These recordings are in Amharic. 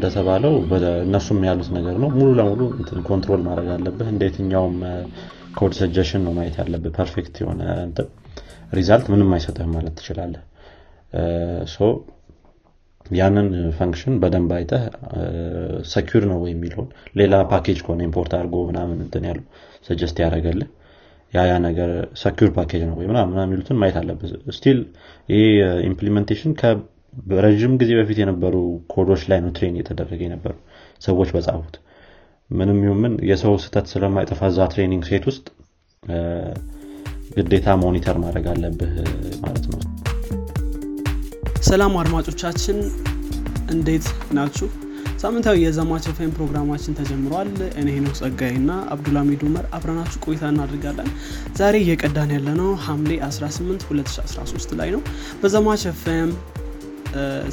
እንደተባለው እነሱም ያሉት ነገር ነው። ሙሉ ለሙሉ control ማድረግ አለብህ። እንደ የትኛውም code suggestion ነው ማየት ያለብህ። perfect የሆነ result ምንም አይሰጥህም ማለት ትችላለህ። ያንን function በደንብ አይተህ secure ነው የሚለውን ሌላ ፓኬጅ ከሆነ import አድርጎ ምናምን እንትን ያሉ suggest ያደረገልህ ያ ያ ነገር secure package ነው ወይ ምናምን የሚሉትን ማየት አለበት still ይህ implementation ረዥም ጊዜ በፊት የነበሩ ኮዶች ላይ ነው train እየተደረገ የነበሩ ሰዎች በጻፉት። ምንም ይሁን ምን የሰው ስህተት ስለማይጠፋ እዛ training set ውስጥ ግዴታ monitor ማድረግ አለብህ ማለት ነው። ሰላም አድማጮቻችን እንዴት ናችሁ? ሳምንታዊ የዘማች ፌም ፕሮግራማችን ተጀምሯል። እኔ ሄኖክ ጸጋይ ና አብዱልሚድ ኡመር አብረናችሁ ቆይታ እናድርጋለን ዛሬ እየቀዳን ያለ ነው ሐምሌ 18 2013 ላይ ነው። በዘማች ፌም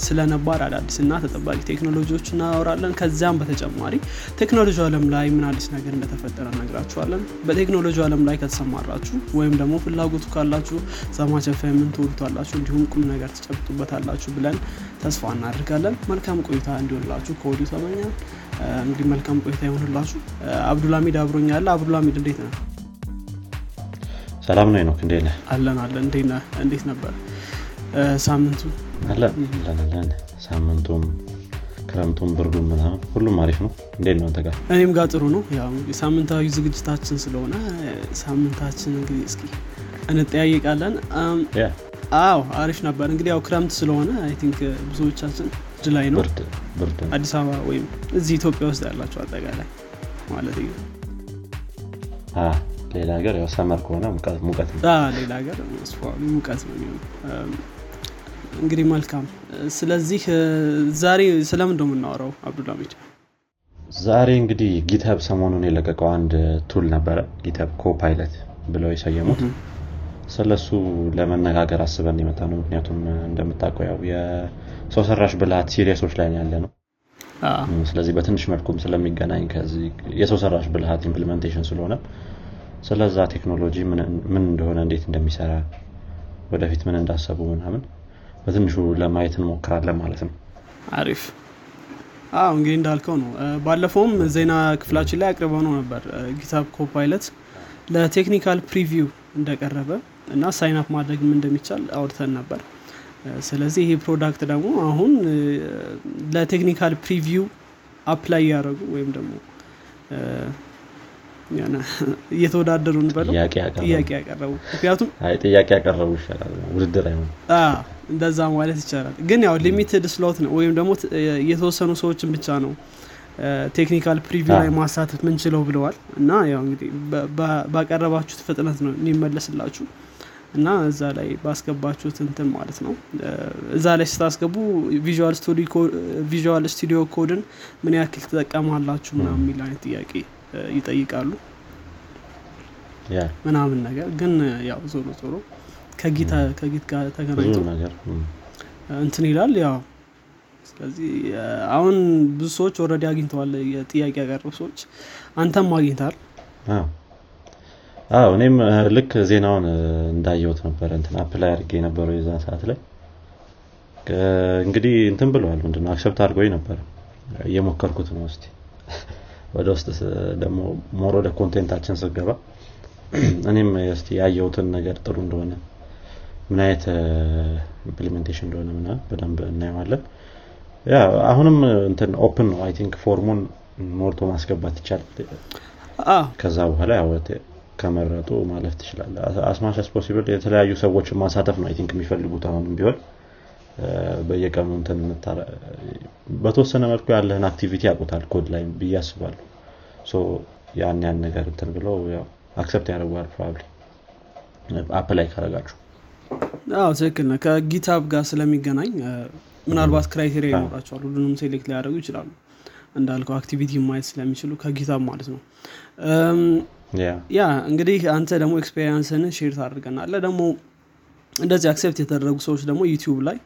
ስለ ነባር አዳዲስ እና ተጠባቂ ቴክኖሎጂዎች እናወራለን። ከዚያም በተጨማሪ ቴክኖሎጂ አለም ላይ ምን አዲስ ነገር እንደተፈጠረ ነግራችኋለን በቴክኖሎጂ አለም ላይ ከተሰማራችሁ ወይም ደግሞ ፍላጎቱ ካላችሁ ዘማች ትወዱታላችሁ እንዲሁም ቁም ነገር ትጨብጡበታላችሁ ብለን ተስፋ እናደርጋለን። መልካም ቆይታ እንዲሆንላችሁ ከወዲሁ ተመኛል እንግዲህ መልካም ቆይታ ይሆንላችሁ አብዱልሚድ አብሮኛለ አብዱልሚድ እንዴት ነው ሰላም ነው ነው እንዴ አለን አለን። እንዴት ነበር? ሳምንቱ አለን አለን። ሳምንቱም ክረምቱም ብርዱም ምናምን ሁሉም አሪፍ ነው። እንዴት ነው ጋር? እኔም ጋር ጥሩ ነው። ያው ሳምንታዊ ዝግጅታችን ስለሆነ ሳምንታችን እንግዲህ እስኪ እንጠያይቃለን አዎ አሪፍ ነበር። እንግዲህ ያው ክረምት ስለሆነ I think ብዙዎቻችን July ነው አዲስ አበባ ወይም እዚህ ኢትዮጵያ ውስጥ ያላቸው አጠቃላይ ማለት ሌላ ሀገር ያው summer ከሆነ ሙቀት ነው። ሌላ ሀገር ሙቀት ነው እንግዲህ መልካም። ስለዚህ ዛሬ ስለምን ነው የምናወራው? አብዱልሚድ ዛሬ እንግዲህ GitHub ሰሞኑን የለቀቀው አንድ tool ነበረ GitHub Copilot ብለው የሰየሙት። ስለሱ ለመነጋገር አስበን የመጣ ነው ምክንያቱም እንደምታውቀው ያው የሰው ሰራሽ ብልሃት series ኦች ላይ ያለ ነው ስለዚህ በትንሽ መልኩም ስለሚገናኝ ከዚህ የሰው ሰራሽ ብልሃት implementation ስለሆነ ስለዛ ቴክኖሎጂ ምን እንደሆነ እንዴት እንደሚሰራ ወደፊት ምን እንዳሰቡ ምናምን በትንሹ ለማየት እንሞክራለን ማለት ነው። አሪፍ። አዎ እንግዲህ እንዳልከው ነው። ባለፈውም ዜና ክፍላችን ላይ አቅርበው ነው ነበር። GitHub Copilot ለ technical preview እንደቀረበ እና sign up ማድረግም እንደሚቻል አውርተን ነበር። ስለዚህ ይሄ product ደግሞ አሁን ለ technical preview apply ያደረጉ ወይም ደግሞ እየተወዳደሩ እንበለው ጥያቄ ያቀረቡ። ምክንያቱም ጥያቄ ያቀረቡ ይሻላል። ውድድር አይሆን እንደዛ ማለት ይቻላል። ግን ያው limited slot ነው ወይም ደግሞ የተወሰኑ ሰዎችን ብቻ ነው technical preview ላይ ማሳተፍ ምንችለው ብለዋል። እና ያው እንግዲህ ባቀረባችሁት ፍጥነት ነው የሚመለስላችሁ። እና እዛ ላይ ባስገባችሁት እንትን ማለት ነው። እዛ ላይ ስታስገቡ Visual Studio Code ን ምን ያክል ትጠቀማላችሁ ምናምን የሚል አይነት ጥያቄ ይጠይቃሉ። ምናምን ነገር ግን ያው ዞሮ ዞሮ ከ Git ጋር ተገናኝቶ እንትን ይላል ያው ስለዚህ አሁን ብዙ ሰዎች already አግኝተዋል የጥያቄ ያቀረቡ ሰዎች። አንተም አግኝተሃል አዎ። እኔም ልክ ዜናውን እንዳየውት ነበረ እንትን apply አድርጌ የነበረው የዛ ሰዓት ላይ። እንግዲህ እንትን ብለዋል ምንድነው accept አድርገው ነበረ እየሞከርኩት ነው እስቲ። ወደ ውስጥ ደግሞ more ወደ content አችን ስገባ። እኔም ስ ያየውትን ነገር ጥሩ እንደሆነ ምን አይነት implementation እንደሆነ ምና በደንብ እናየዋለን። አሁንም እንትን open ነው። I think ፎርሙን ሞልቶ ማስገባት ይቻላል። ከዛ በኋላ ከመረጡ ማለፍ ትችላለ as much as possible የተለያዩ ሰዎችን ማሳተፍ ነው I think የሚፈልጉት አሁንም ቢሆን። በየቀኑ እንትን በተወሰነ መልኩ ያለህን activity ያውቁታል ኮድ ላይ ብዬ አስባለሁ። ያን ያን ነገር እንትን ብለው accept ያደርጓል probably apply ካረጋችሁ አዎ ትክክል ነው ከ GitHub ጋር ስለሚገናኝ ምናልባት criteria ይኖራቸዋል። ሁሉንም select ሊያደርጉ ይችላሉ። እንዳልከው activity ማየት ስለሚችሉ ከ GitHub ማለት ነው። ያ። እንግዲህ አንተ ደግሞ experience ን share ታደርገናለ ደግሞ እንደዚህ accept የተደረጉ ሰዎች ደግሞ YouTube ላይ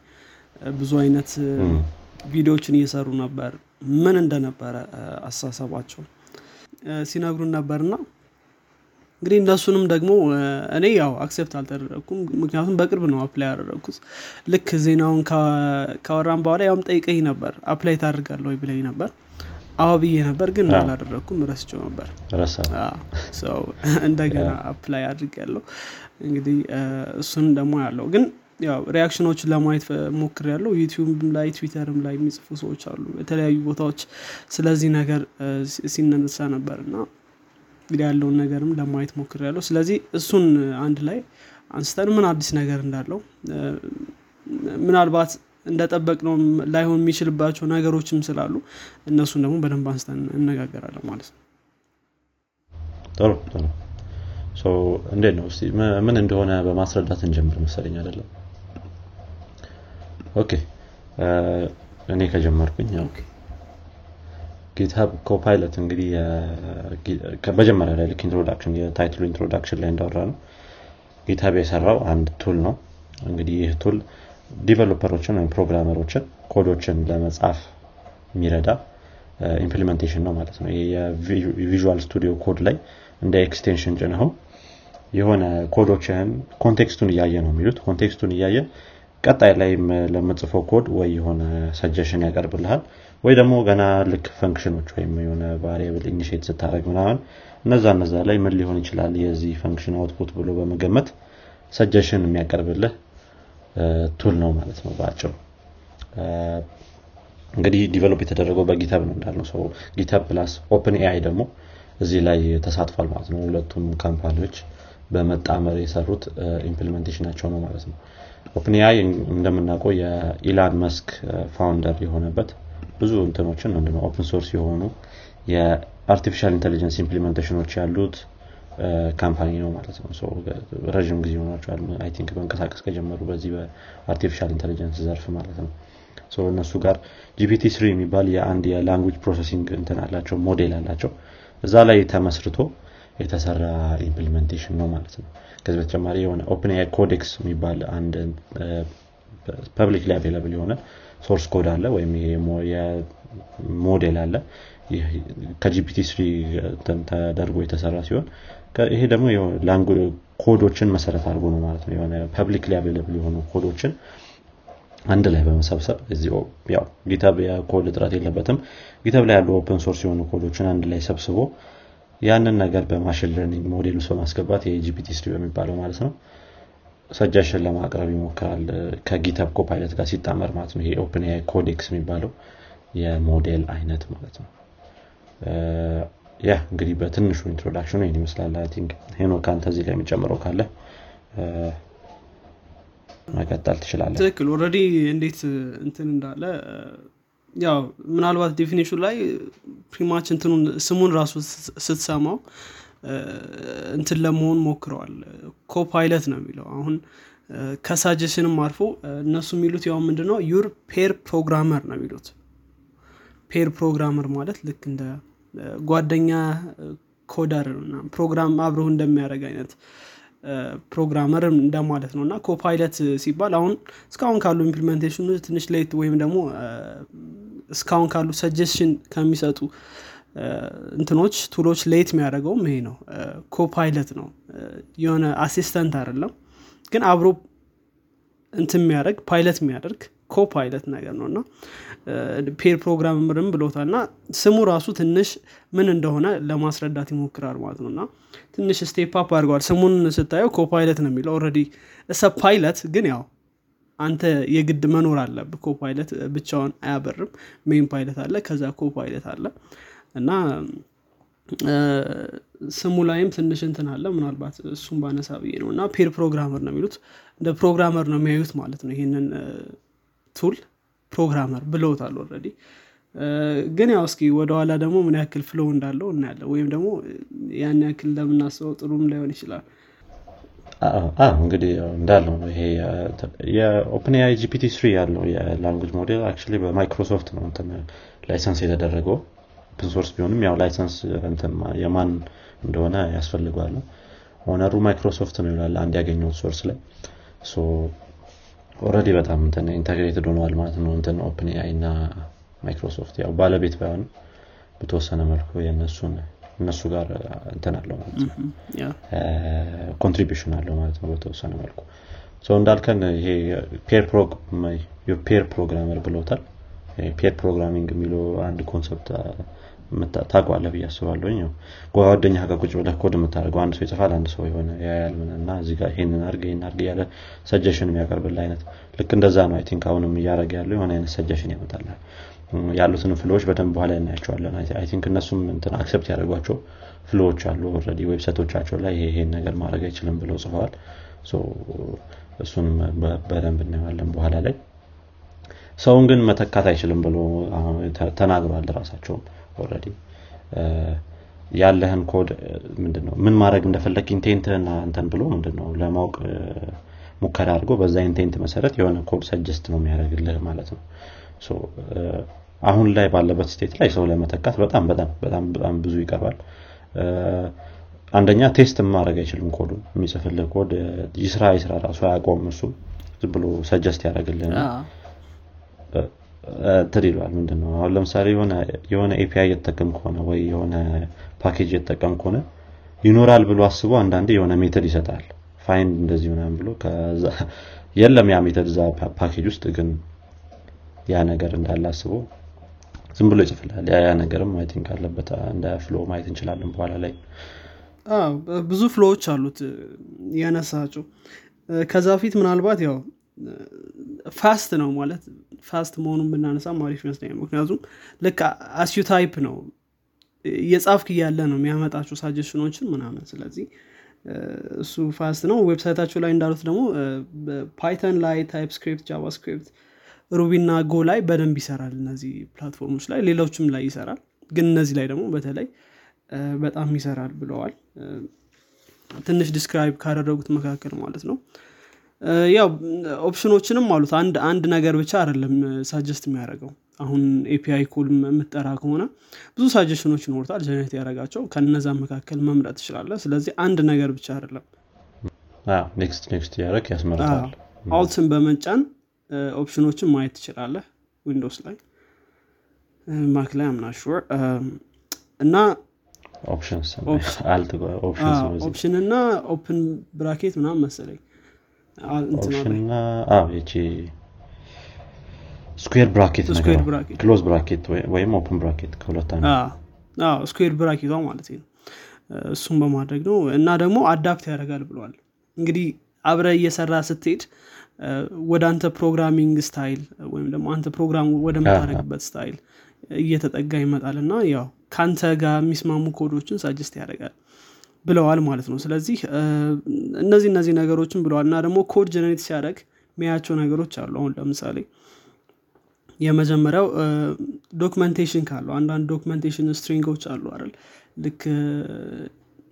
ብዙ አይነት ቪዲዮዎችን እየሰሩ ነበር። ምን እንደነበረ አሳሰባቸው ሲነግሩን ነበርና እንግዲህ እነሱንም ደግሞ እኔ ያው accept አልተደረግኩም ምክንያቱም በቅርብ ነው apply ያደረግኩት ልክ ዜናውን ካወራን በኋላ ያውም ጠይቀኝ ነበር። apply ታደርጋለ ወይ ብለኝ ነበር። አዎ ብዬ ነበር ግን አላደረግኩም ረስቸው ነበር። እንደገና apply አድርግ ያለው እንግዲህ እሱን ደግሞ ያለው ግን ያው reaction ኦችን ለማየት ሞክር ያለው ዩቲዩብም ላይ ትዊተርም ላይ የሚጽፉ ሰዎች አሉ። የተለያዩ ቦታዎች ስለዚህ ነገር ሲነሳ ነበር እና እንግዲህ ያለውን ነገርም ለማየት ሞክር ያለው ስለዚህ እሱን አንድ ላይ አንስተን ምን አዲስ ነገር እንዳለው ምናልባት እንደጠበቅ ነው ላይሆን የሚችልባቸው ነገሮችም ስላሉ እነሱን ደግሞ በደንብ አንስተን እነጋገራለን ማለት ነው። ጥሩ ጥሩ። እንዴት ነው? ምን እንደሆነ በማስረዳት እንጀምር መሰለኝ አይደለም? Okay። እኔ ከጀመርኩኝ GitHub Copilot እንግዲህ መጀመሪያ ላይ ልክ introduction የ title ኡ introduction ላይ እንዳወራ ነው GitHub የሰራው አንድ tool ነው። እንግዲህ ይህ tool developer ኦችን ወይም programmer ኦችን ኮዶችን ለመጻፍ የሚረዳ implementation ነው ማለት ነው። የ Visual Studio Code ላይ እንደ extension ጭነኸው የሆነ ኮዶችን context ኡን እያየ ነው የሚሉት። context ኡን እያየ ቀጣይ ላይም ለምጽፈው ኮድ ወይ የሆነ ሰጀሽን ያቀርብልሃል ወይ ደግሞ ገና ልክ function ኖች ወይም የሆነ variable initiate ስታደረግ ምናምን እነዛ እነዛ ላይ ምን ሊሆን ይችላል የዚህ function output ብሎ በመገመት suggestion የሚያቀርብልህ tool ነው ማለት ነው በአጭሩ። እንግዲህ develop የተደረገው በ GitHub ነው እንዳልነው ሰው GitHub plus OpenAI ደግሞ እዚህ ላይ ተሳትፏል ማለት ነው። ሁለቱም ካምፓኒዎች በመጣመር የሰሩት implementation ኣቸው ነው ማለት ነው። OpenAI እንደምናውቀው የ Elon Musk founder የሆነበት ብዙ እንትኖችን ምንድነው open source የሆኑ የ artificial intelligence implementation ኖች ያሉት ካምፓኒ ነው ማለት ነው። ረዥም ጊዜ ሆኗቸዋል። I think መንቀሳቀስ ከጀመሩ በዚህ በ artificial intelligence ዘርፍ ማለት ነው። እነሱ ጋር GPT-3 የሚባል የአንድ የ language processing እንትን አላቸው ሞዴል አላቸው። እዛ ላይ ተመስርቶ የተሰራ implementation ነው ማለት ነው። ከዚህ በተጨማሪ የሆነ Open Codex የሚባል አንድ public ላይ available የሆነ source code አለ ወይም ሞዴል አለ። ከ GPT-3 ተደርጎ የተሰራ ሲሆን ይሄ ደግሞ ኮዶችን መሰረት አድርጎ ነው ማለት ነው። የሆነ public ላይ available የሆኑ ኮዶችን አንድ ላይ በመሰብሰብ ያው GitHub የ code እጥረት የለበትም። GitHub ላይ ያሉ open source የሆኑ ኮዶችን አንድ ላይ ሰብስቦ ያንን ነገር በ machine learning model ውስጥ በማስገባት የ GPT-3 በሚባለው ማለት ነው ሰጀሽን ለማቅረብ ይሞክራል። ከ GitHub Copilot ጋር ሲጣመር ማለት ነው። ይሄ OpenAI Codex የሚባለው የሞዴል አይነት ማለት ነው። ያ እንግዲህ በትንሹ introduction ኑ ይህን ይመስላል። think ሄኖክ አንተ ላይ የሚጨምረው ካለ መቀጠል ትችላለ ትክክል። already እንዴት እንትን እንዳለ ያው ምናልባት definition ላይ pretty much እንትኑን ስሙን ራሱ ስትሰማው እንትን ለመሆን ሞክረዋል። copilot ነው የሚለው። አሁን ከሳጀሽንም አልፎ እነሱ የሚሉት ያው ምንድነው? your pair programmer ነው የሚሉት። pair programmer ማለት ልክ እንደ ጓደኛ coder program አብረው እንደሚያደርግ አይነት programmer እንደማለት ነው። እና copilot ሲባል አሁን እስካሁን ካሉ implementation ኑ ትንሽ ለየት ወይም ደግሞ እስካሁን ካሉ ሰጀሽን ከሚሰጡ እንትኖች tool ኦች ለየት የሚያደርገውም ይሄ ነው። copilot ነው። የሆነ assistant አይደለም። ግን አብሮ እንት የሚያደርግ ፓይለት የሚያደርግ copilot ነገር ነው። እና pair programmer ም ብሎታል። እና ስሙ ራሱ ትንሽ ምን እንደሆነ ለማስረዳት ይሞክራል ማለት ነው። እና ትንሽ step up አድርገዋል። ስሙን ስታየው copilot ነው የሚለው። already as a pilot ግን ያው አንተ የግድ መኖር አለብህ copilot ብቻውን አያበርም። main pilot አለ ከዛ copilot አለ እና ስሙ ላይም ትንሽ እንትን አለ። ምናልባት እሱም ባነሳ ብዬ ነው። እና pair programmer ነው የሚሉት። እንደ programmer ነው የሚያዩት ማለት ነው። ይህንን tool programmer ብለውታል already ግን ያው እስኪ ወደኋላ ደግሞ ምን ያክል flaw እንዳለው እናያለን። ወይም ደግሞ ያን ያክል እንደምናስበው ጥሩም ላይሆን ይችላል። እንግዲህ እንዳለው ይሄ የ open GPT-3 ያለው የ language model አክ በማይክሮሶፍት ነው license የተደረገው open source ቢሆንም ያው license የማን እንደሆነ ያስፈልገዋል። owner ኡ Microsoft ነው ይላል አንድ ያገኘው source ላይ። already በጣም integrated ሆነዋል ማለት ነው እንትን OpenAI እና ማይክሮሶፍት። ያው ባለቤት ባይሆንም በተወሰነ መልኩ የእነሱን እነሱ ጋር እንትን አለው ማለት ነው። contribution አለው ማለት ነው በተወሰነ መልኩ። ሰው እንዳልከን ይሄ pair programmer ብለውታል pair programming የሚለው አንድ concept ታውቃለህ ብዬ አስባለሁኝ ጓደኛ ጋር ቁጭ ብለህ ኮድ የምታደርገው አንድ ሰው ይጽፋል አንድ ሰው የሆነ ያያል እና እዚህ ጋር ይሄንን አርግ ይሄን አርግ እያለ suggestion የሚያቀርብልህ አይነት ልክ እንደዛ ነው I think አሁንም እያደረገ ያለው። የሆነ አይነት suggestion ያመጣልሃል ያሉትን flaw ዎች በደንብ በኋላ እናያቸዋለን። I think እነሱም እንትን accept ያደርጓቸው flaw ዎች አሉ already website ኦቻቸው ላይ ይሄን ነገር ማድረግ አይችልም ብለው ጽፈዋል። እሱንም በደንብ እናየዋለን በኋላ ላይ ሰውን ግን መተካት አይችልም ብሎ ተናግሯል ራሳቸውም already ያለህን ኮድ ምንድነው ምን ማድረግ እንደፈለግህ intent ህና አንተን ብሎ ምንድነው ለማወቅ ሙከራ አድርጎ በዛ intent መሰረት የሆነ code suggest ነው የሚያደርግልህ ማለት ነው። አሁን ላይ ባለበት state ላይ ሰው ለመተካት በጣም በጣም በጣም በጣም ብዙ ይቀርባል። አንደኛ test ማድረግ አይችልም ኮዱ የሚጽፍልህ ኮድ። ይስራ ይስራ ራሱ አያውቅም እሱ ብሎ suggest ያደርግልህ ትል ይለዋል ምንድን ነው አሁን ለምሳሌ የሆነ API እየተጠቀምክ ከሆነ ወይ የሆነ ፓኬጅ እየተጠቀም ከሆነ ይኖራል ብሎ አስቦ አንዳንዴ የሆነ method ይሰጥሃል። find እንደዚህ ምናምን ብሎ የለም ያ method እዛ ፓኬጅ ውስጥ ግን ያ ነገር እንዳለ አስቦ ዝም ብሎ ይጽፍልሃል ያ ነገርም I think እንደ flaw ማየት እንችላለን በኋላ ላይ። ብዙ flaw ዎች አሉት። ያነሳቸው ከዛ ፊት ምናልባት ያው fast ነው ማለት fast መሆኑን ብናነሳ አሪፍ ይመስለኛል። ምክንያቱም ልክ as you type ነው። የጻፍክ እያለ ነው የሚያመጣቸው suggestion ኦችን ምናምን። ስለዚህ እሱ fast ነው። website ኣቸው ላይ እንዳሉት ደግሞ Python ላይ TypeScript JavaScript Ruby እና Go ላይ በደንብ ይሰራል እነዚህ platform ኦች ላይ። ሌሎችም ላይ ይሰራል። ግን እነዚህ ላይ ደግሞ በተለይ በጣም ይሰራል ብለዋል። ትንሽ describe ካደረጉት መካከል ማለት ነው ያው option ኦችንም አሉት። አንድ አንድ ነገር ብቻ አይደለም suggest የሚያደርገው። አሁን API call የምጠራ ከሆነ ብዙ suggestion ኦች ይኖሩታል generate ያደረጋቸው። ከነዛ መካከል መምረጥ ትችላለህ ስለዚህ አንድ ነገር ብቻ አይደለም። next next ያደረግ ያስመርጣል። Alt ን በመጫን option ኦችን ማየት ትችላለህ። Windows ላይ Mac ላይ I'm not sure እና option እና open bracket ምናምን መሰለኝ square bracket close bracket ወይም open bracket ከሁለት square bracket ኧቷ ማለት ነው። እሱም በማድረግ ነው። እና ደግሞ adapt ያደርጋል ብለዋል እንግዲህ አብሮህ እየሰራ ስትሄድ ወደ አንተ programming style ወይም ደግሞ አንተ ፕሮግራም ወደምታደረግበት style እየተጠጋ ይመጣል። እና ያው ከአንተ ጋር የሚስማሙ code ኦችን suggest ያደርጋል ብለዋል ማለት ነው። ስለዚህ እነዚህ እነዚህ ነገሮችን ብለዋል እና ደግሞ code generate ሲያደረግ ሚያቸው ነገሮች አሉ። አሁን ለምሳሌ የመጀመሪያው documentation ካለው አንዳንድ documentation string ኦች አሉ አይደል? ልክ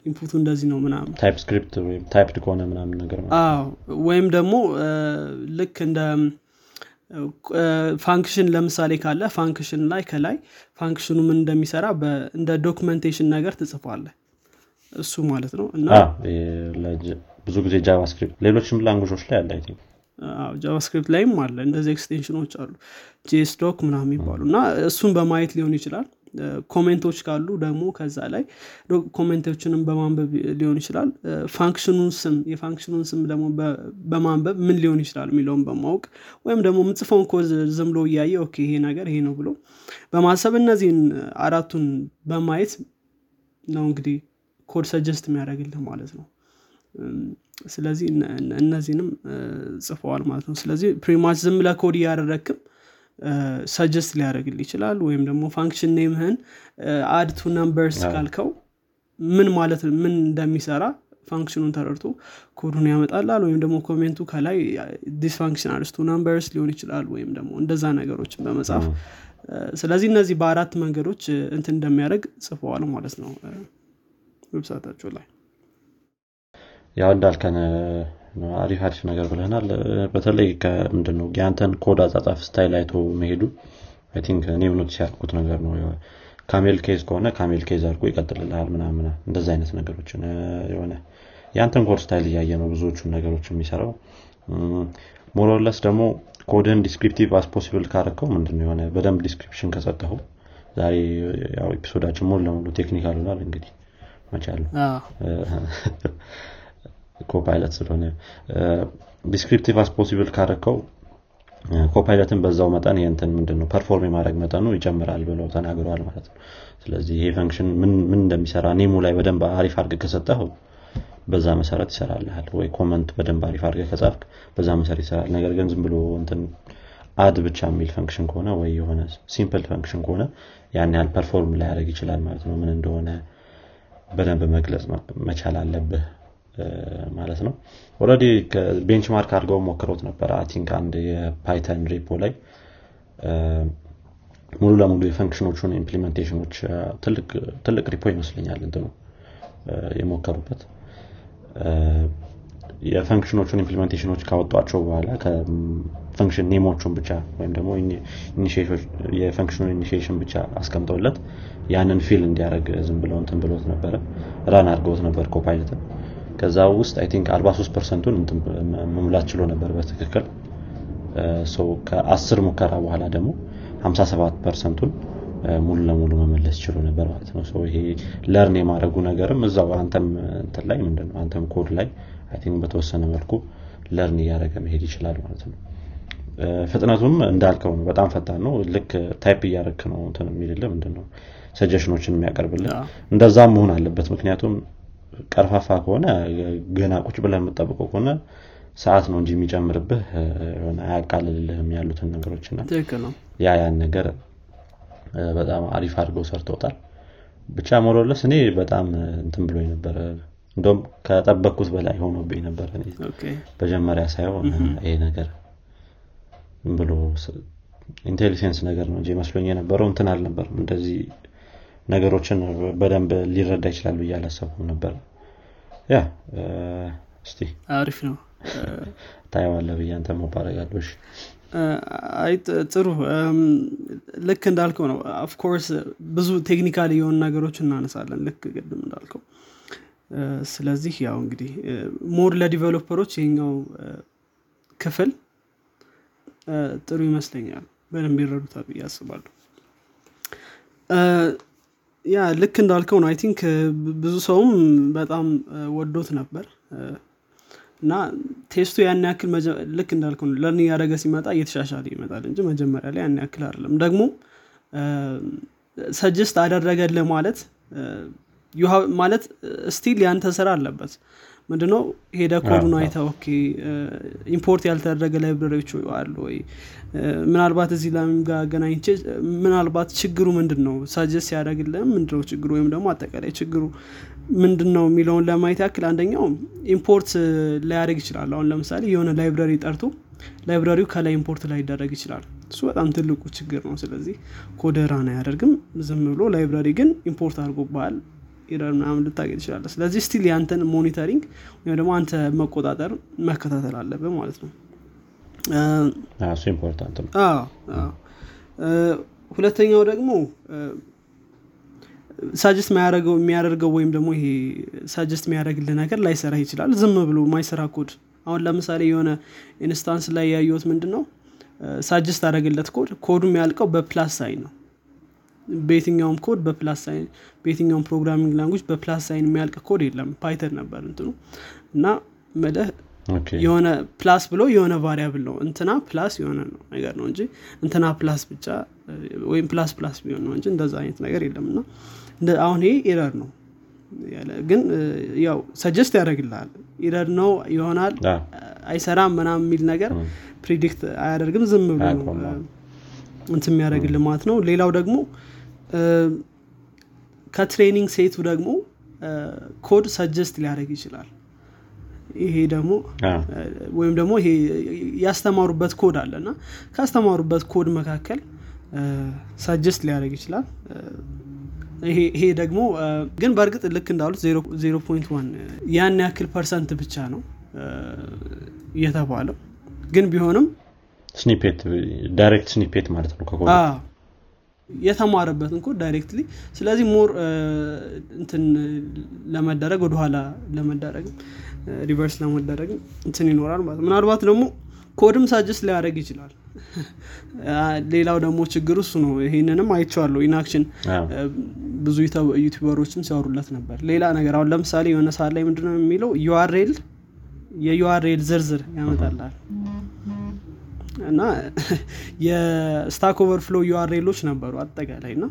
input ኡ እንደዚህ ነው ምናምን TypeScript ወይም typed ከሆነ ምናምን ነገር ወይም ደግሞ ልክ እንደ function ለምሳሌ ካለ function ላይ ከላይ function ኡ ምን እንደሚሰራ እንደ documentation ነገር ትጽፋለህ እሱ ማለት ነው እና ብዙ ጊዜ JavaScript ሌሎችም language ኦች ላይ አለ JavaScript ላይም አለ። እንደዚህ extension ኦች አሉ። JSDoc ምናምን የሚባሉ እና እሱን በማየት ሊሆን ይችላል። comment ኦች ካሉ ደግሞ ከዛ ላይ comment ኦችንም በማንበብ ሊሆን ይችላል። function ኡን ስም የ function ኡን ስም ደግሞ በማንበብ ምን ሊሆን ይችላል የሚለውን በማወቅ ወይም ደግሞ ምጽፈውን ኮድ ዝም ብሎ እያየ okay ይሄ ነገር ይሄ ነው ብሎ በማሰብ እነዚህን አራቱን በማየት ነው እንግዲህ code suggest የሚያደርግልህ ማለት ነው። ስለዚህ እነዚህንም ጽፈዋል ማለት ነው። ስለዚህ pretty much ዝም ለኮድ እያደረግክም suggest ሊያደርግልህ ይችላል። ወይም ደግሞ function name ህን add two numbers ካልከው ምን ማለት ምን እንደሚሰራ function ኡን ተረድቶ ኮዱን ያመጣላል ወይም ደግሞ comment ኡ ከላይ this function adds two numbers ሊሆን ይችላል። ወይም ደግሞ እንደዛ ነገሮችን በመጻፍ ስለዚህ እነዚህ በአራት መንገዶች እንትን እንደሚያደርግ ጽፈዋል ማለት ነው website ኣቸው ላይ። ያው እንዳልከን አሪፍ አሪፍ ነገር ብለናል በተለይ ምንድነው የአንተን ኮድ አጻጻፍ style አይቶ መሄዱ I think እኔም note ያረኩት ነገር ነው። camel case ከሆነ camel case አድርጎ ይቀጥልልሃል ምናምን እንደዚ አይነት ነገሮችን የሆነ የአንተን code style እያየ ነው ብዙዎቹን ነገሮች የሚሰራው። more or less ደግሞ code ን descriptive as possible ካረከው ምንድነው የሆነ በደንብ description ከሰጠኸው ዛሬ episode ኣችን ሙሉ ለሙሉ technical ሆኗል እንግዲህ መቻሉ Copilot ስለሆነ descriptive as possible ካረከው Copilot ን በዛው መጠን የንትን ምንድን ነው perform የማድረግ መጠኑ ይጨምራል ብለው ተናግረዋል ማለት ነው። ስለዚህ ይሄ function ምን እንደሚሰራ name ኡ ላይ በደንብ አሪፍ አድርገህ ከሰጠኸው በዛ መሰረት ይሰራልሃል። ወይ comment በደንብ አሪፍ አድርገህ ከጻፍክ በዛ መሰረት ይሰራል። ነገር ግን ዝም ብሎ እንትን add ብቻ የሚል function ከሆነ ወይ የሆነ simple function ከሆነ ያን ያህል perform ላያደርግ ይችላል ማለት ነው። ምን እንደሆነ በደንብ መግለጽ መቻል አለብህ ማለት ነው። already benchmark አድርገው ሞክረውት ነበረ I think አንድ የ Python repo ላይ ሙሉ ለሙሉ የ function ኦቹን implementation ኦች ትልቅ repo ይመስለኛል እንትኑ የሞከሩበት የ function ኦቹን implementation ኦች ካወጧቸው በኋላ ከ function name ኦቹን ብቻ ወይም ደግሞ የ function ኡን initiation ብቻ አስቀምጠውለት ያንን fill እንዲያደረግ ዝም ብለው እንትን ብሎት ነበረ run አድርገውት ነበር Copilot ን ከዛ ውስጥ I think 43 percent ኡን መሙላት ችሎ ነበር በትክክል። ከአስር ሙከራ በኋላ ደግሞ 57 percent ኡን ሙሉ ለሙሉ መመለስ ችሎ ነበር ማለት ነው። ይሄ learn የማድረጉ ነገርም እዛው አንተም እንትን ላይ ምንድነው አንተም ኮድ ላይ I think በተወሰነ መልኩ learn እያደረገ መሄድ ይችላል ማለት ነው። ፍጥነቱም እንዳልከው ነው። በጣም ፈጣን ነው። ልክ type እያደረግ ነው እንትን የሚልል ምንድነው? ሰጀሽኖችን የሚያቀርብልን እንደዛም መሆን አለበት። ምክንያቱም ቀርፋፋ ከሆነ ገና ቁጭ ብለህ የምጠብቀው ከሆነ ሰዓት ነው እንጂ የሚጨምርብህ። አያቃልልልህም ያሉትን ነገሮችና ያ ያን ነገር በጣም አሪፍ አድርገው ሰርተውታል። ብቻ ሞሮለስ እኔ በጣም እንትን ብሎ ነበረ እንደውም ከጠበቅኩት በላይ ሆኖብኝ ነበር መጀመሪያ ሳይሆን ይሄ ነገር ብሎ ኢንቴሊጀንስ ነገር ነው እንጂ መስሎኝ የነበረው እንትን አልነበርም እንደዚህ ነገሮችን በደንብ ሊረዳ ይችላል ብዬ አላሰብኩም ነበር። ያ እስቲ አሪፍ ነው። ታየዋለ ብዬ አንተ መባረጋለሽ አይ ጥሩ። ልክ እንዳልከው ነው። ኦፍኮርስ ብዙ ቴክኒካል የሆኑ ነገሮች እናነሳለን። ልክ ቅድም እንዳልከው ስለዚህ ያው እንግዲህ more ለ developer ኦች ይሄኛው ክፍል ጥሩ ይመስለኛል። በደንብ ይረዱታል ብዬ አስባለሁ። yeah ልክ እንዳልከው ነው። I think ብዙ ሰውም በጣም ወዶት ነበር። እና test ኡ ያን ያክል ልክ እንዳልከው ነው። learn እያደረገ ሲመጣ እየተሻሻለ ይመጣል እንጂ መጀመሪያ ላይ ያን ያክል አይደለም። ደግሞ suggest አደረገልህ ማለት ማለት still ያንተ ስራ አለበት። ምንድነው? ሄደህ ኮዱን አይተህ okay import ያልተደረገ library ዎች አሉ ወይ? ምናልባት እዚህ ላይም ጋር አገናኝቼ ምናልባት ችግሩ ምንድን ነው suggest ያደረገልህም ምንድነው ችግሩ? ወይም ደግሞ አጠቃላይ ችግሩ ምንድን ነው የሚለውን ለማየት ያክል አንደኛው import ላያደርግ ይችላል። አሁን ለምሳሌ የሆነ library ጠርቶ library ው ከላይ import ላይደረግ ይችላል። እሱ በጣም ትልቁ ችግር ነው። ስለዚህ ኮደራን አያደርግም። ዝም ብሎ library ግን import አድርጎብሃል error ምናምን ልታገኝ ትችላለህ ስለዚህ still ያንተን monitoring ወይም ደግሞ አንተ መቆጣጠር መከታተል አለብህ ማለት ነው። important ነው። ሁለተኛው ደግሞ suggest የሚያደርገው ወይም ደግሞ ይሄ suggest የሚያደርግልህ ነገር ላይሰራ ይችላል። ዝም ብሎ ማይሰራ ኮድ። አሁን ለምሳሌ የሆነ instance ላይ ያየሁት ምንድን ነው suggest አደረገለት ኮድ። ኮዱ የሚያልቀው በ plus sign ነው በየትኛውም ኮድ በ plus sign በየትኛውም programming language በ plus sign የሚያልቅ ኮድ የለም። Python ነበር እንትኑ። እና መደህ የሆነ plus ብሎ የሆነ variable ነው። እንትና plus የሆነ ነው። ነገር ነው እንጂ እንትና plus ብቻ ወይም plus plus ቢሆን ነው እንጂ እንደዛ አይነት ነገር የለም። እና አሁን ይሄ error ነው። ግን ያው suggest ያደርግልሃል። error ነው ይሆናል። አይሰራም ምናምን የሚል ነገር predict አያደርግም። ዝም ብሎ ነው እንትን የሚያደርግል ማለት ነው። ሌላው ደግሞ ከ training set ኡ ደግሞ ኮድ suggest ሊያደርግ ይችላል። ይሄ ደግሞ ወይም ደግሞ ይሄ ያስተማሩበት ኮድ አለ እና ካስተማሩበት ኮድ መካከል suggest ሊያደርግ ይችላል። ይሄ ደግሞ ግን በእርግጥ ልክ እንዳሉት 0.1 ያን ያክል percent ብቻ ነው እየተባለው ግን ቢሆንም snippet direct snippet ማለት ነው የተማረበትን ኮድ directly ስለዚህ more እንትን ለመደረግ ወደኋላ ለመደረግ reverse ለመደረግ እንትን ይኖራል ማለት ምናልባት ደግሞ ኮድም suggest ሊያደረግ ይችላል። ሌላው ደግሞ ችግር እሱ ነው። ይህንንም አይቼዋለሁ። ኢናክሽን ብዙ YouTuber ኦችም ሲያወሩለት ነበር። ሌላ ነገር አሁን ለምሳሌ የሆነ ሰዓት ላይ ምንድነው የሚለው? URL የ URL ዝርዝር ያመጣልሃል እና የ Stack Overflow URL ኦች ነበሩ አጠቃላይ እና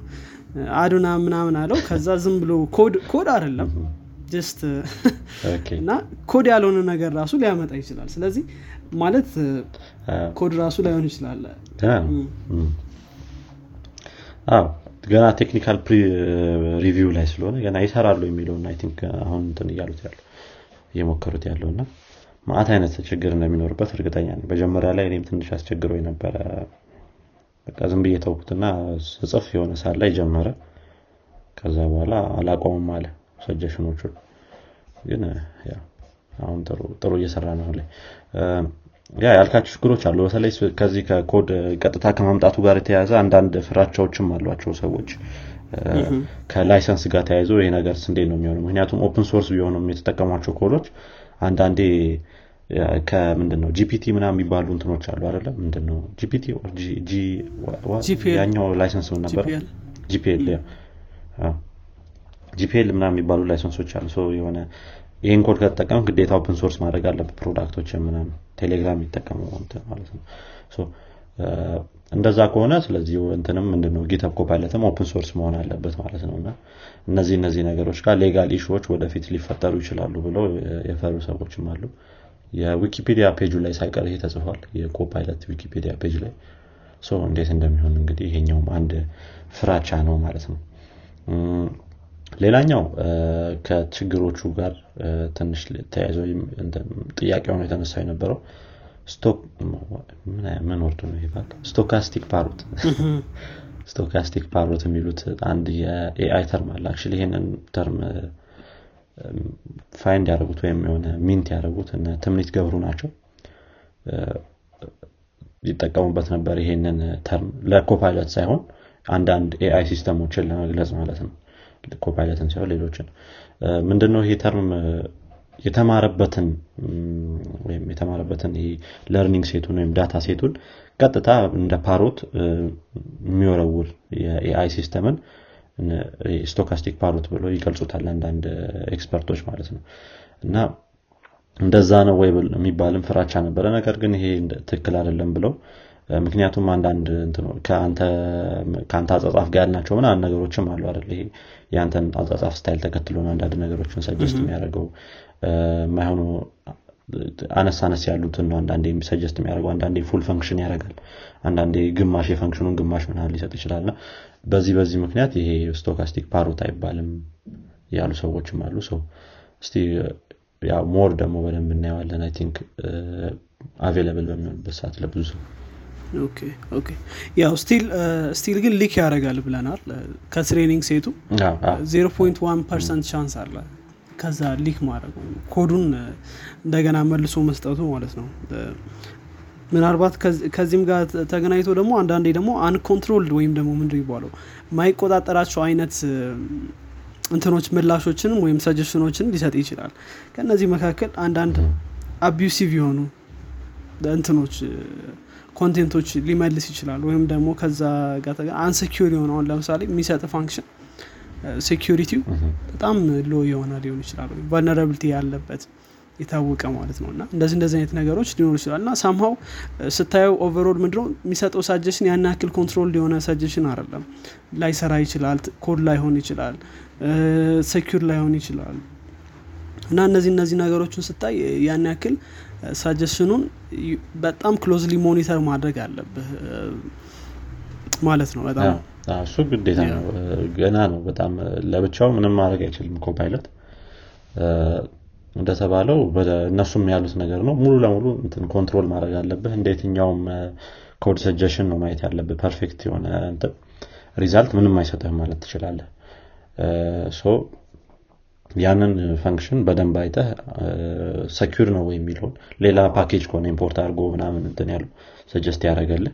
አዱና ምናምን አለው። ከዛ ዝም ብሎ ኮድ አይደለም just እና ኮድ ያልሆነ ነገር ራሱ ሊያመጣ ይችላል። ስለዚህ ማለት ኮድ ራሱ ላይሆን ይችላል። አዎ። ገና technical preview ላይ ስለሆነ ገና ይሰራሉ የሚለውን I think አሁን እንትን እያሉት ያለው እየሞከሩት ያለው እና ማአት አይነት ችግር እንደሚኖርበት እርግጠኛ ነኝ። መጀመሪያ ላይ እኔም ትንሽ አስቸግሮ የነበረ በቃ ዝም ብዬ ተውኩትና ስጽፍ የሆነ ሳል ላይ ጀመረ። ከዛ በኋላ አላቆምም አለ suggestion ኦቹን ግን አሁን ጥሩ እየሰራ ነው ላይ። ያ ያልካቸው ችግሮች አሉ። በተለይ ከዚህ ከኮድ ቀጥታ ከማምጣቱ ጋር የተያያዘ አንዳንድ ፍራቻዎችም አሏቸው ሰዎች። ከ license ጋር ተያይዞ ይሄ ነገር እንዴት ነው የሚሆነው? ምክንያቱም open source ቢሆኑም የተጠቀሟቸው ኮዶች አንዳንዴ ከምንድን ነው GPT ምናምን የሚባሉ እንትኖች አሉ አይደለም ምንድን ነው GPT ያኛው license ምን ነበር? GPL GPL ምናምን የሚባሉ license ኦች አሉ። የሆነ ይህን ኮድ ከተጠቀምክ ግዴታ open source ማድረግ አለበት product ኦች ምናምን ቴሌግራም የሚጠቀሙ ማለት ነው እንደዛ ከሆነ ስለዚህ እንትንም ምንድነው GitHub Copilot ም open source መሆን አለበት ማለት ነው። እና እነዚህ እነዚህ ነገሮች ጋር legal issue ዎች ወደፊት ሊፈጠሩ ይችላሉ ብለው የፈሩ ሰዎችም አሉ። የ Wikipedia page ኡ ላይ ሳይቀር ይሄ ተጽፏል። የ Copilot Wikipedia page ላይ እንዴት እንደሚሆን እንግዲህ ይሄኛውም አንድ ፍራቻ ነው ማለት ነው። ሌላኛው ከችግሮቹ ጋር ትንሽ እንትን ጥያቄ ሆኖ የተነሳው የነበረው ምን word ነው ይባል stochastic parrot stochastic parrot የሚሉት አንድ የ AI term አለ actually ይሄንን term find ያደረጉት ወይም የሆነ mint ያደረጉት እነ ትምኒት ገብሩ ናቸው ይጠቀሙበት ነበር ይሄንን term ለ Copilot ሳይሆን አንዳንድ AI system ኦችን ለመግለጽ ማለት ነው Copilot ን ሳይሆን ሌሎችን ምንድነው ይሄ term የተማረበትን ወይም የተማረበትን ይሄ learning set ኡን ወይም data set ኡን ቀጥታ እንደ parrot የሚወረውር የ AI system ን stochastic parrot ብሎ ይገልጹታል አንዳንድ expert ኦች ማለት ነው። እና እንደዛ ነው ወይ የሚባልም ፍራቻ ነበረ። ነገር ግን ይሄ ትክክል አይደለም ብለው ምክንያቱም አንዳንድ ከአንተ አጻጻፍ ጋር ያልናቸው ምናምን ነገሮችም አሉ አይደል? ይሄ የአንተን አጻጻፍ style ተከትሎ ነው አንዳንድ ነገሮችን suggest የሚያደርገው የማይሆኑ አነስ አነስ ያሉትን ነው። አንዳንዴ suggest የሚያደርገው አንዳንዴ full function ያደርጋል። አንዳንዴ ግማሽ የ function ኡን ግማሽ ምናምን ሊሰጥ ይችላል። እና በዚህ በዚህ ምክንያት ይሄ stochastic parrot አይባልም ያሉ ሰዎችም አሉ። ሰው እስቲ ያ more ደግሞ በደንብ እናየዋለን። I think available በሚሆንበት ሰዓት ለብዙ ሰው። ያው still ግን leak ያደርጋል ብለናል። ከ training set ኡ አዎ፣ አዎ። 0.1 percent chance አለ ከዛ leak ማድረጉ ኮዱን እንደገና መልሶ መስጠቱ ማለት ነው። ምናልባት ከዚ- ከዚህም ጋር ተገናኝቶ ደግሞ አንዳንዴ ደግሞ uncontrolled ወይም ደግሞ ምንድ ይባለው ማይቆጣጠራቸው አይነት እንትኖች ምላሾችንም ወይም suggestion ኦችን ሊሰጥ ይችላል። ከእነዚህ መካከል አንዳንድ abusive የሆኑ እንትኖች content ኦች ሊመልስ ይችላል። ወይም ደግሞ ከዛ ጋር unsecure የሆነ አሁን ለምሳሌ የሚሰጥ function security ው በጣም low የሆነ ሊሆን ይችላል ወይም vulnerability ያለበት የታወቀ ማለት ነው እና እንደዚህ እንደዚህ አይነት ነገሮች ሊኖሩ ይችላል እና somehow ስታየው overall ምንድነው የሚሰጠው suggestion ያን ያክል control የሆነ suggestion አይደለም። ላይሰራ ይችላል ኮድ ላይሆን ይችላል secure ላይሆን ይችላል እና እነዚህ እነዚህ ነገሮችን ስታይ ያን ያክል suggestion ኡን በጣም closely monitor ማድረግ አለብህ ማለት ነው በጣም እሱ ግዴታ ነው። ገና ነው። በጣም ለብቻው ምንም ማድረግ አይችልም Copilot። እንደተባለው እነሱም ያሉት ነገር ነው። ሙሉ ለሙሉ እንትን control ማድረግ አለብህ። እንደ የትኛውም code suggestion ነው ማየት ያለብህ። perfect የሆነ እንትን result ምንም አይሰጥህም ማለት ትችላለህ። so ያንን function በደንብ አይተህ secure ነው የሚለውን ሌላ ፓኬጅ ከሆነ import አድርጎ ምናምን እንትን ያለው suggest ያደረገልህ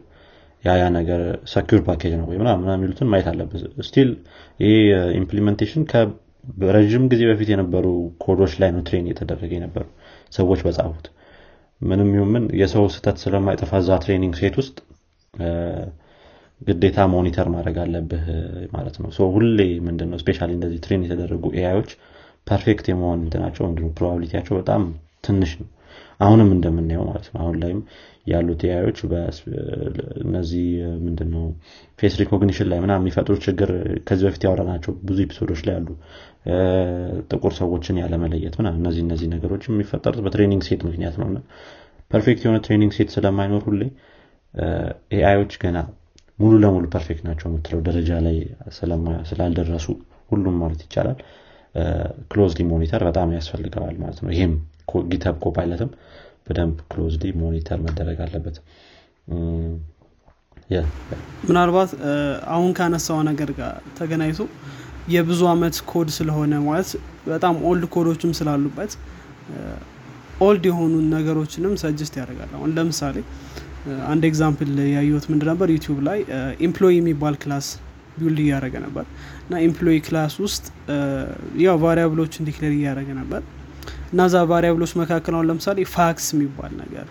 ያ ያ ነገር secure package ነው ምናምን የሚሉትን ማየት አለበት still ይህ implementation ከረዥም ጊዜ በፊት የነበሩ ኮዶች ላይ ነው train እየተደረገ የነበሩ ሰዎች በጻፉት። ምንም ይሁን ምን የሰው ስህተት ስለማይጠፋ እዛ training set ውስጥ ግዴታ monitor ማድረግ አለብህ ማለት ነው። ሁሌ ምንድነው specially እንደዚህ train የተደረጉ AI ኦች perfect የመሆን እንትናቸው ምንድነው probability ያቸው በጣም ትንሽ ነው። አሁንም እንደምናየው ማለት ነው። አሁን ላይም ያሉት AI ኦች እነዚህ ምንድነው face recognition ላይ ምና የሚፈጥሩት ችግር ከዚህ በፊት ያወራናቸው ብዙ episode ኦች ላይ አሉ። ጥቁር ሰዎችን ያለመለየት ምና እነዚህ እነዚህ ነገሮች የሚፈጠሩት በ training set ምክንያት ነው። perfect የሆነ training set ስለማይኖር ሁሌ AI ኦች ገና ሙሉ ለሙሉ perfect ናቸው የምትለው ደረጃ ላይ ስላልደረሱ ሁሉም ማለት ይቻላል። closely monitor በጣም ያስፈልገዋል ማለት ነው። ይህም GitHub Copilot ም በደንብ closely monitor መደረግ አለበት። ምናልባት አሁን ካነሳው ነገር ጋር ተገናኝቶ የብዙ አመት ኮድ ስለሆነ ማለት በጣም old code ኦችም ስላሉበት old የሆኑ ነገሮችንም suggest ያደርጋል። አሁን ለምሳሌ አንድ example ያየሁት ምንድ ነበር? YouTube ላይ employee የሚባል class build እያደረገ ነበር። እና employee class ውስጥ ያው variable ኦችን declare እያደረገ ነበር እና ዛ variable ኦች መካከል አሁን ለምሳሌ fax የሚባል ነገር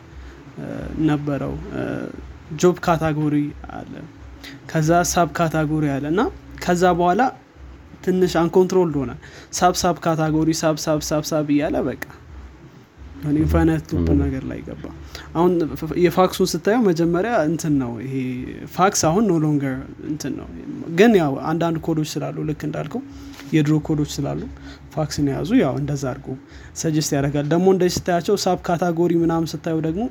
ነበረው። job category አለ ከዛ sub category አለ እና ከዛ በኋላ ትንሽ uncontrolled ሆነ። sub sub category sub sub sub sub እያለ በቃ infinite loop ነገር ላይ ገባ። አሁን የ fax ኡን ስታየው መጀመሪያ እንትን ነው ይሄ fax አሁን no longer እንትን ነው። ግን ያው አንዳንድ ኮዶች ስላሉ ልክ እንዳልከው የድሮ ኮዶች ስላሉ fax ን የያዙ ያው እንደዛ አድርጎ suggest ያደርጋል። ደግሞ እንደዚህ ስታያቸው sub category ምናምን ስታየው ደግሞ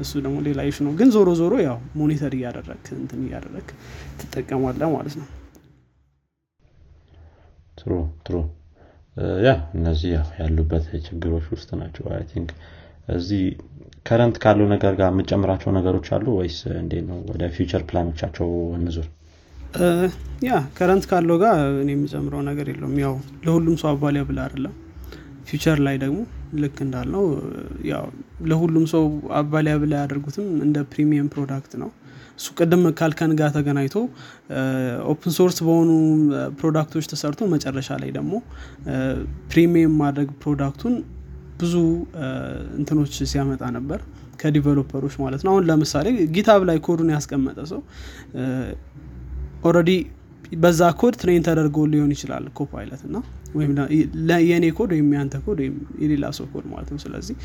እሱ ደግሞ ሌላ issue ነው። ግን ዞሮ ዞሮ ያው monitor እያደረግ እንትን እያደረግ ትጠቀመዋለህ ማለት ነው። true true። ያ እነዚህ ያሉበት ችግሮች ውስጥ ናቸው። I think እዚህ current ካለው ነገር ጋር የምጨምራቸው ነገሮች አሉ ወይስ እንዴት ነው? ወደ future plan ኦቻቸው እንዙር ያ current ካለው ጋር እኔ የምጨምረው ነገር የለውም። ያው ለሁሉም ሰው available አይደለም። future ላይ ደግሞ ልክ እንዳልነው ያው ለሁሉም ሰው available ያደርጉትም እንደ premium product ነው። እሱ ቅድም ካልከን ጋር ተገናኝቶ open source በሆኑ product ኦች ተሰርቶ መጨረሻ ላይ ደግሞ premium ማድረግ product ኡን ብዙ እንትኖች ሲያመጣ ነበር። ከ developer ኦች ማለት ነው። አሁን ለምሳሌ GitHub ላይ ኮዱን ያስቀመጠ ሰው already በዛ code train ተደርጎ ሊሆን ይችላል Copilot እና ወይም የእኔ ኮድ ወይም ያንተ ኮድ ወይም የሌላ ሰው ኮድ ማለት ነው። ስለዚህ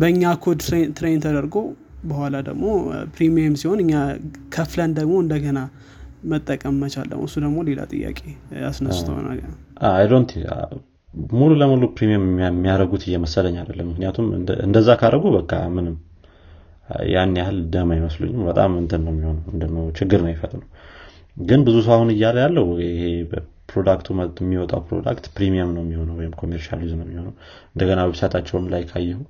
በእኛ code train ተደርጎ በኋላ ደግሞ premium ሲሆን እኛ ከፍለን ደግሞ እንደገና መጠቀም መቻል ደግሞ እሱ ደግሞ ሌላ ጥያቄ ያስነስተው ነገር ሙሉ ለሙሉ premium የሚያደረጉት እየመሰለኝ አይደለም። ምክንያቱም እንደዛ ካደረጉ በቃ ምንም ያን ያህል ደም አይመስሉኝም። በጣም እንትን ነው የሚሆነው ችግር ነው ይፈጥሩ ግን ብዙ ሰው አሁን እያለ ያለው ይሄ product ኡ የሚወጣው product premium ነው የሚሆነው ወይም commercial use ነው የሚሆነው። እንደገና website ኣቸውም ላይ ካየሁ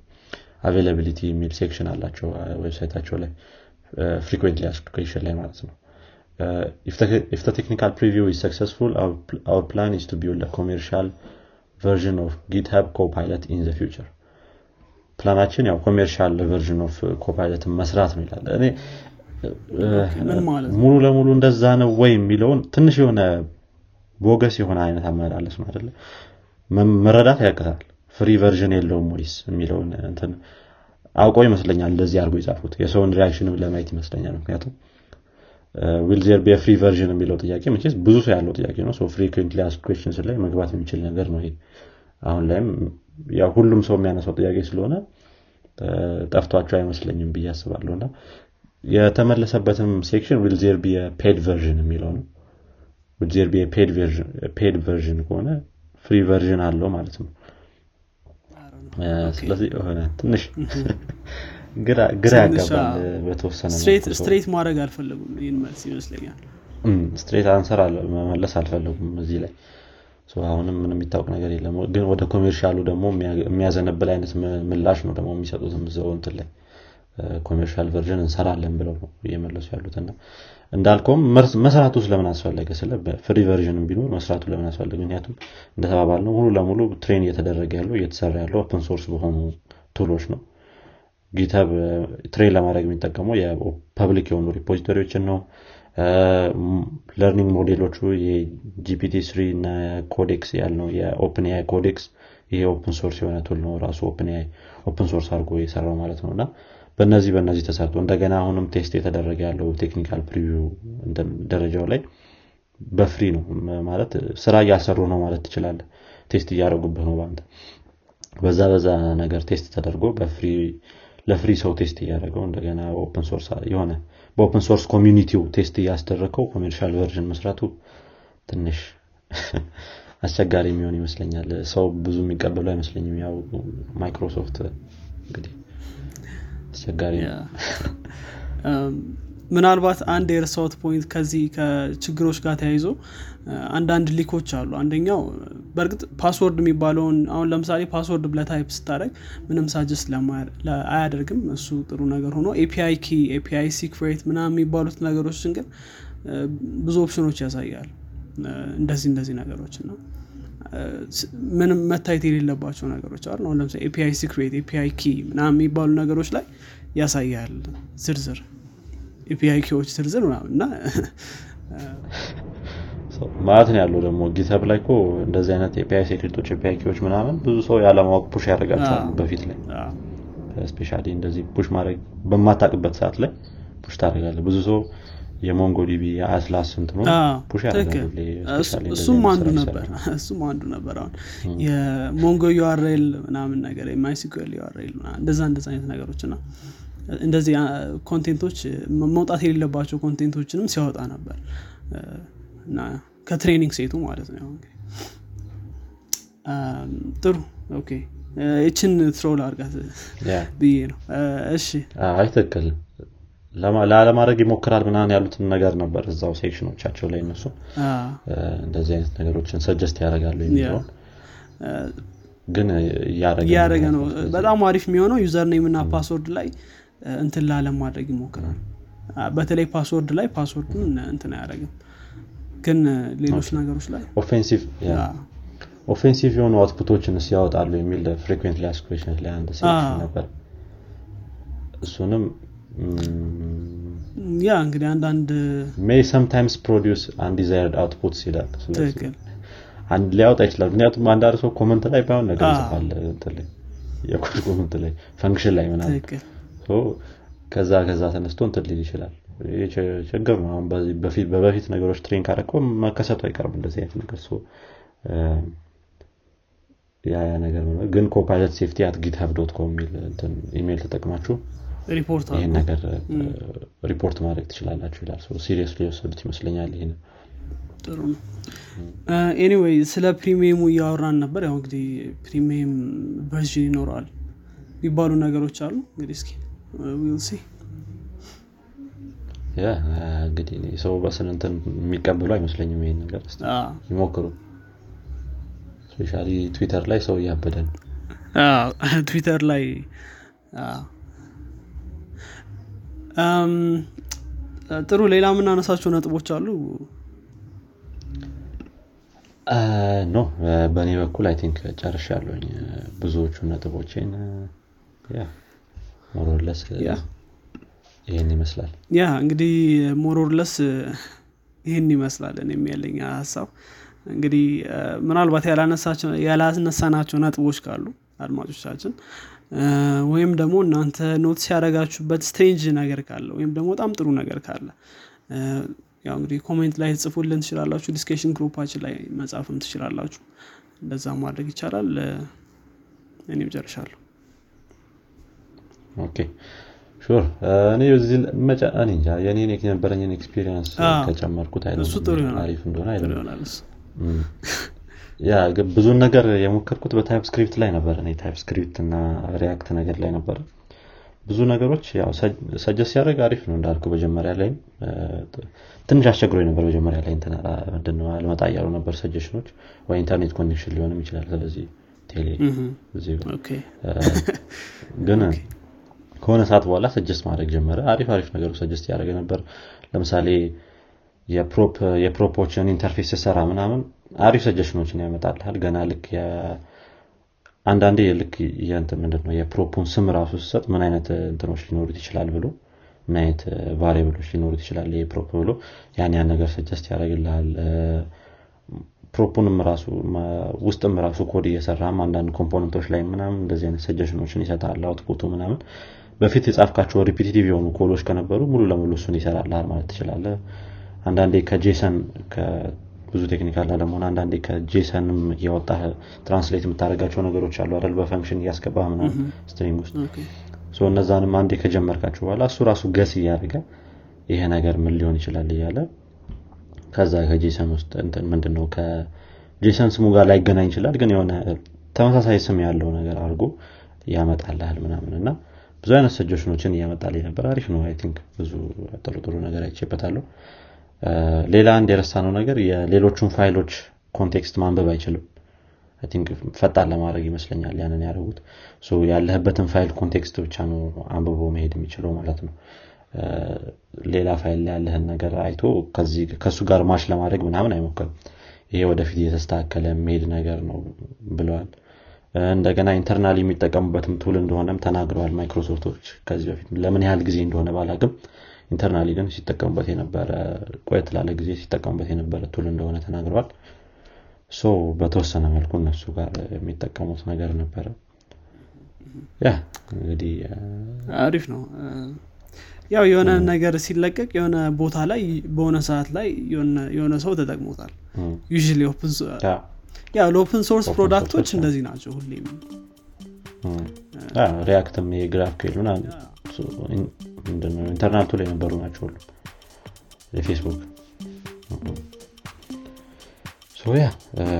availability የሚል section አላቸው website ኣቸው ላይ frequently asked question ላይ ማለት ነው። if the, if the technical preview is successful our, our plan is to build a commercial version of plan ኣችን ያው commercial version of Copilot መስራት ነው ይላል። እኔ ሙሉ ለሙሉ እንደዛ ነው ወይ የሚለውን ትንሽ የሆነ bogus የሆነ አይነት አመላለስ ነው አደለ መረዳት ያቅታል። free version የለውም ወይስ የሚለውን እንትን አውቀው ይመስለኛል እንደዚህ አድርጎ የጻፉት። የሰውን reaction ም ለማየት ይመስለኛል። ምክንያቱም will there be free version የሚለው ጥያቄ መቼስ ብዙ ሰው ያለው ጥያቄ ነው። frequently ላይ መግባት የሚችል ነገር ነው ይሄ። አሁን ላይም ያው ሁሉም ሰው የሚያነሳው ጥያቄ ስለሆነ ጠፍቷቸው አይመስለኝም ብዬ አስባለሁ። እና የተመለሰበትም section will there be paid version የሚለው ነው። will there be paid version ከሆነ free version አለው ማለት ነው። ስለዚህ የሆነ ትንሽ ግራ ያጋባል በተወሰነ straight ማድረግ አልፈለጉም ይህን መልስ ይመስለኛል። straight answer መመለስ አልፈለጉም እዚህ ላይ አሁንም ምን የሚታወቅ ነገር የለም። ግን ወደ commercial ኡ ደግሞ የሚያዘነብል አይነት ምላሽ ነው ደግሞ የሚሰጡትም እዛው ላይ። commercial version እንሰራለን ብለው ነው እየመለሱ ያሉትና እንዳልከውም መስራቱ ስለምን አስፈለገ? ስለ free version ቢኖር መስራቱ ለምን አስፈለገ? ምክንያቱም እንደተባባልነው ሙሉ ለሙሉ train እየተደረገ ያለው እየተሰራ ያለው open source በሆኑ tool ኦች ነው። GitHub train ለማድረግ የሚጠቀመው የ public የሆኑ repository ዎችን ነው learning model ኦቹ የ GPT three እና Codex ያልነው የ OpenAI Codex ይሄ open source የሆነ tool ነው ራሱ open source አድርጎ የሰራው ማለት ነው። እና በእነዚህ በእነዚህ ተሰርቶ እንደገና አሁንም test የተደረገ ያለው technical preview ደረጃው ላይ በ free ነው። ማለት ስራ እያሰሩ ነው ማለት ትችላለህ test እያደረጉብህ ነው በአንተ። በዛ በዛ ነገር test ተደርጎ ለ free ሰው test እያደረገው እንደገና open source የሆነ በ open source community ው test እያስደረገው commercial version መስራቱ ትንሽ አስቸጋሪ የሚሆን ይመስለኛል። ሰው ብዙ የሚቀበሉ አይመስለኝም። ያው ማይክሮሶፍት እንግዲህ አስቸጋሪ ምናልባት አንድ የረሳሁት point ከዚህ ከችግሮች ጋር ተያይዞ አንዳንድ leak ኦች አሉ። አንደኛው በእርግጥ password የሚባለውን አሁን ለምሳሌ password ብለህ type ስታደርግ ምንም suggest አያደርግም እሱ ጥሩ ነገር ሆኖ API key API secret ምናምን የሚባሉት ነገሮችን ግን ብዙ ኦፕሽኖች ያሳያል። እንደዚህ እንደዚህ ነገሮች ነው። ምንም መታየት የሌለባቸው ነገሮች አሉ። ለምሳሌ API secret API key ምናምን የሚባሉ ነገሮች ላይ ያሳያል ዝርዝር API key ዎች ዝርዝር ምናምን እና ማለት ነው ያለው ደግሞ GitHub ላይ ኮ እንደዚህ አይነት API secret ኦች API key ዎች ምናምን ብዙ ሰው ያለማወቅ push ያደርጋቸዋል በፊት ላይ። especially እንደዚህ push ማድረግ በማታቅበት ሰዓት ላይ push ታደርጋለህ ብዙ ሰው የ MongoDB የ Atlas እንትኑ push እሱም አንዱ ነበር። እሱም አንዱ ነበር። አሁን የ Mongo URL ምናምን ነገር የ MySQL URL እንደዛ እንደዛ አይነት ነገሮችና እንደዚህ content ኦች መውጣት የሌለባቸው content ኦችንም ሲያወጣ ነበር። እና ከ training set ኡ ማለት ነው ጥሩ okay። ይችን troll አርጋት ብዬ ነው። እሺ። አይ ትክክል ላለማድረግ ይሞክራል ምናምን ያሉትን ነገር ነበር እዛው section ኦቻቸው ላይ እነሱ። እንደዚህ አይነት ነገሮችን suggest ያደርጋሉ የሚለውን ግን እያደረገ ነው። በጣም አሪፍ የሚሆነው username እና password ላይ እንትን ላለማድረግ ይሞክራል በተለይ password ላይ password ኡን እንትን አያደረግም ግን ሌሎች ነገሮች ላይ ኦፌንሲቭ የሆኑ አውትፑቶችን ያወጣሉ የሚል frequently asked question ላይ አንድ section ነበር። እሱንም yeah እንግዲህ አንዳንድ may sometimes produce undesired outputs ይላል። አንድ ሊያወጣ ይችላል። ምክንያቱም አንዳንድ ሰው comment ላይ ባይሆን ነገር ይጽፋል። የ code comment ላይ function ላይ ምናምን ከዛ ከዛ ተነስቶ እንትን ሊል ይችላል። ችግር ነው። አሁን በበፊት ነገሮች train ካረከው መከሰቱ አይቀርም እንደዚህ አይነት ነገር። ያ ነገር ግን copilot safety at github dot com የሚል ኢሜይል ተጠቅማችሁ ይህን ነገር ሪፖርት ማድረግ ትችላላችሁ ይላል። serious ሊወሰዱት ይመስለኛል ይህን ጥሩ ነው። anyway ስለ premium ኡ እያወራን ነበር። ያው እንግዲህ premium version ይኖረዋል የሚባሉ ነገሮች አሉ። እንግዲህ እስኪ we'll see እንግዲህ ሰው በስንንትን የሚቀበሉ አይመስለኝም ይሄን ነገር። ይሞክሩ። especially Twitter ላይ ሰው እያበደ ነው። ትዊተር ላይ ጥሩ ሌላ የምናነሳቸው ነጥቦች አሉ? no በእኔ በኩል I think ጨርሻ ያለኝ ብዙዎቹ ነጥቦቼን more or less ይህን ይመስላል. yeah እንግዲህ more or less ይህን ይመስላል የሚለኝ ሀሳብ። እንግዲህ ምናልባት ያላነሳናቸው ነጥቦች ካሉ አድማጮቻችን ወይም ደግሞ እናንተ notice ያደረጋችሁበት strange ነገር ካለ ወይም ደግሞ በጣም ጥሩ ነገር ካለ ያው እንግዲህ comment ላይ ጽፉልን ትችላላችሁ discussion group ኣችን ላይ መጻፍም ትችላላችሁ። እንደዛ ማድረግ ይቻላል። እኔም ጨርሻለሁ okay። sure። እኔ በዚህ እኔ እንጃ። የኔን የነበረኝን experience ከጨመርኩት አሪፍ እንደሆነ yeah ብዙን ነገር የሞከርኩት በ TypeScript ላይ ነበር። እኔ TypeScript እና React ነገር ላይ ነበር። ብዙ ነገሮች ያው ሰጀስ ሲያደርግ አሪፍ ነው እንዳልኩ መጀመሪያ ላይ ትንሽ አስቸግሮ ነበር መጀመሪያ ላይ ምንድነው አልመጣ እያሉ ነበር suggestion ኦች። ወይ internet connection ሊሆንም ይችላል ስለዚህ ቴሌ ግን ከሆነ ሰዓት በኋላ suggest ማድረግ ጀመረ። አሪፍ አሪፍ ነገሮች suggest ያደረገ ነበር። ለምሳሌ የ prop ኦችን interface ስሰራ ምናምን አሪፍ suggestion ኦችን ያመጣልል ገና ልክ አንዳንዴ ልክ ምንድን ነው የ prop ኡን ስም ራሱ ስሰጥ ምን አይነት እንትኖች ሊኖሩት ይችላል ብሎ ምን አይነት variable ኦች ሊኖሩት ይችላል ይሄ prop ብሎ ያን ያን ነገር suggest ያደረግልሃል prop ኡንም ራሱ ውስጥም ራሱ ኮድ እየሰራም አንዳንድ component ኦች ላይ ምናምን እንደዚህ አይነት suggestion ኦችን ይሰጣል። output ኡ ምናምን በፊት የጻፍካቸው repetitive የሆኑ ኮሎች ከነበሩ ሙሉ ለሙሉ እሱን ይሰራልሃል ማለት ትችላለ አንዳንዴ ከ JSON ብዙ technical ለመሆን አንዳንዴ ከ JSON ም እያወጣ translate የምታደረጋቸው ነገሮች አሉ አይደል? በ function እያስገባ ምናምን string ውስጥ። እነዛንም አንዴ ከጀመርካቸው በኋላ እሱ ራሱ guess እያደረገ ይሄ ነገር ምን ሊሆን ይችላል እያለ ከዛ ከ JSON ውስጥ ምንድነው ከ JSON ስሙ ጋር ላይገናኝ ይችላል ግን የሆነ ተመሳሳይ ስም ያለው ነገር አድርጎ ያመጣልሃል ምናምን እና ብዙ አይነት suggestion ኦችን እያመጣልኝ ነበር። አሪፍ ነው። think ብዙ ጥሩ ጥሩ ነገር አይቼበታለሁ። ሌላ አንድ የረሳነው ነገር የሌሎቹን file ኦች context ማንበብ አይችልም። think ፈጣን ለማድረግ ይመስለኛል ያንን ያደረጉት። ያለህበትን file context ብቻ ነው አንብቦ መሄድ የሚችለው ማለት ነው። ሌላ ፋይል ላይ ያለህን ነገር አይቶ ከእሱ ጋር match ለማድረግ ምናምን አይሞክርም። ይሄ ወደፊት እየተስተካከለ የሚሄድ ነገር ነው ብለዋል እንደገና internal የሚጠቀሙበትም tool እንደሆነም ተናግረዋል ማይክሮሶፍቶች። ከዚህ በፊት ለምን ያህል ጊዜ እንደሆነ ባላቅም internally ግን ሲጠቀሙበት የነበረ ቆየት ላለ ጊዜ ሲጠቀሙበት የነበረ tool እንደሆነ ተናግረዋል። so በተወሰነ መልኩ እነሱ ጋር የሚጠቀሙት ነገር ነበረ። ያ እንግዲህ አሪፍ ነው። ያው የሆነ ነገር ሲለቀቅ የሆነ ቦታ ላይ በሆነ ሰዓት ላይ የሆነ ሰው ተጠቅሞታል። ዩ ያው ለኦፕን ሶርስ ፕሮዳክቶች እንደዚህ ናቸው ሁሌም። ሪያክትም የግራፍ ኬል ኢንተርናቱ ላይ የነበሩ ናቸው ሁሉ የፌስቡክ ያ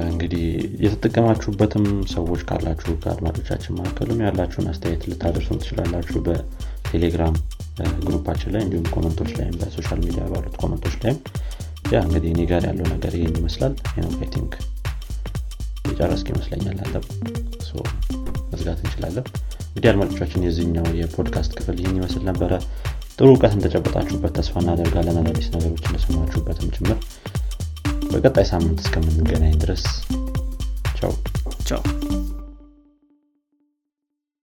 እንግዲህ የተጠቀማችሁበትም ሰዎች ካላችሁ ከአድማጮቻችን መካከልም ያላችሁን አስተያየት ልታደርሱን ትችላላችሁ በቴሌግራም group ኣችን ላይ እንዲሁም comment ኦች ላይም በ social media ባሉት comment ኦች ላይም። yeah እንግዲህ እኔ ጋር ያለው ነገር ይህን ይመስላል። think የጨረስክ ይመስለኛል አለ መዝጋት እንችላለን። እንግዲህ አድማጮቻችን የዚህኛው የፖድካስት ክፍል ይህን ይመስል ነበረ። ጥሩ እውቀት እንደጨበጣችሁበት ተስፋ እናደርጋለን። አዳዲስ ነገሮች እንደሰማችሁበትም ጭምር። በቀጣይ ሳምንት እስከምንገናኝ ድረስ ቻው። ቻው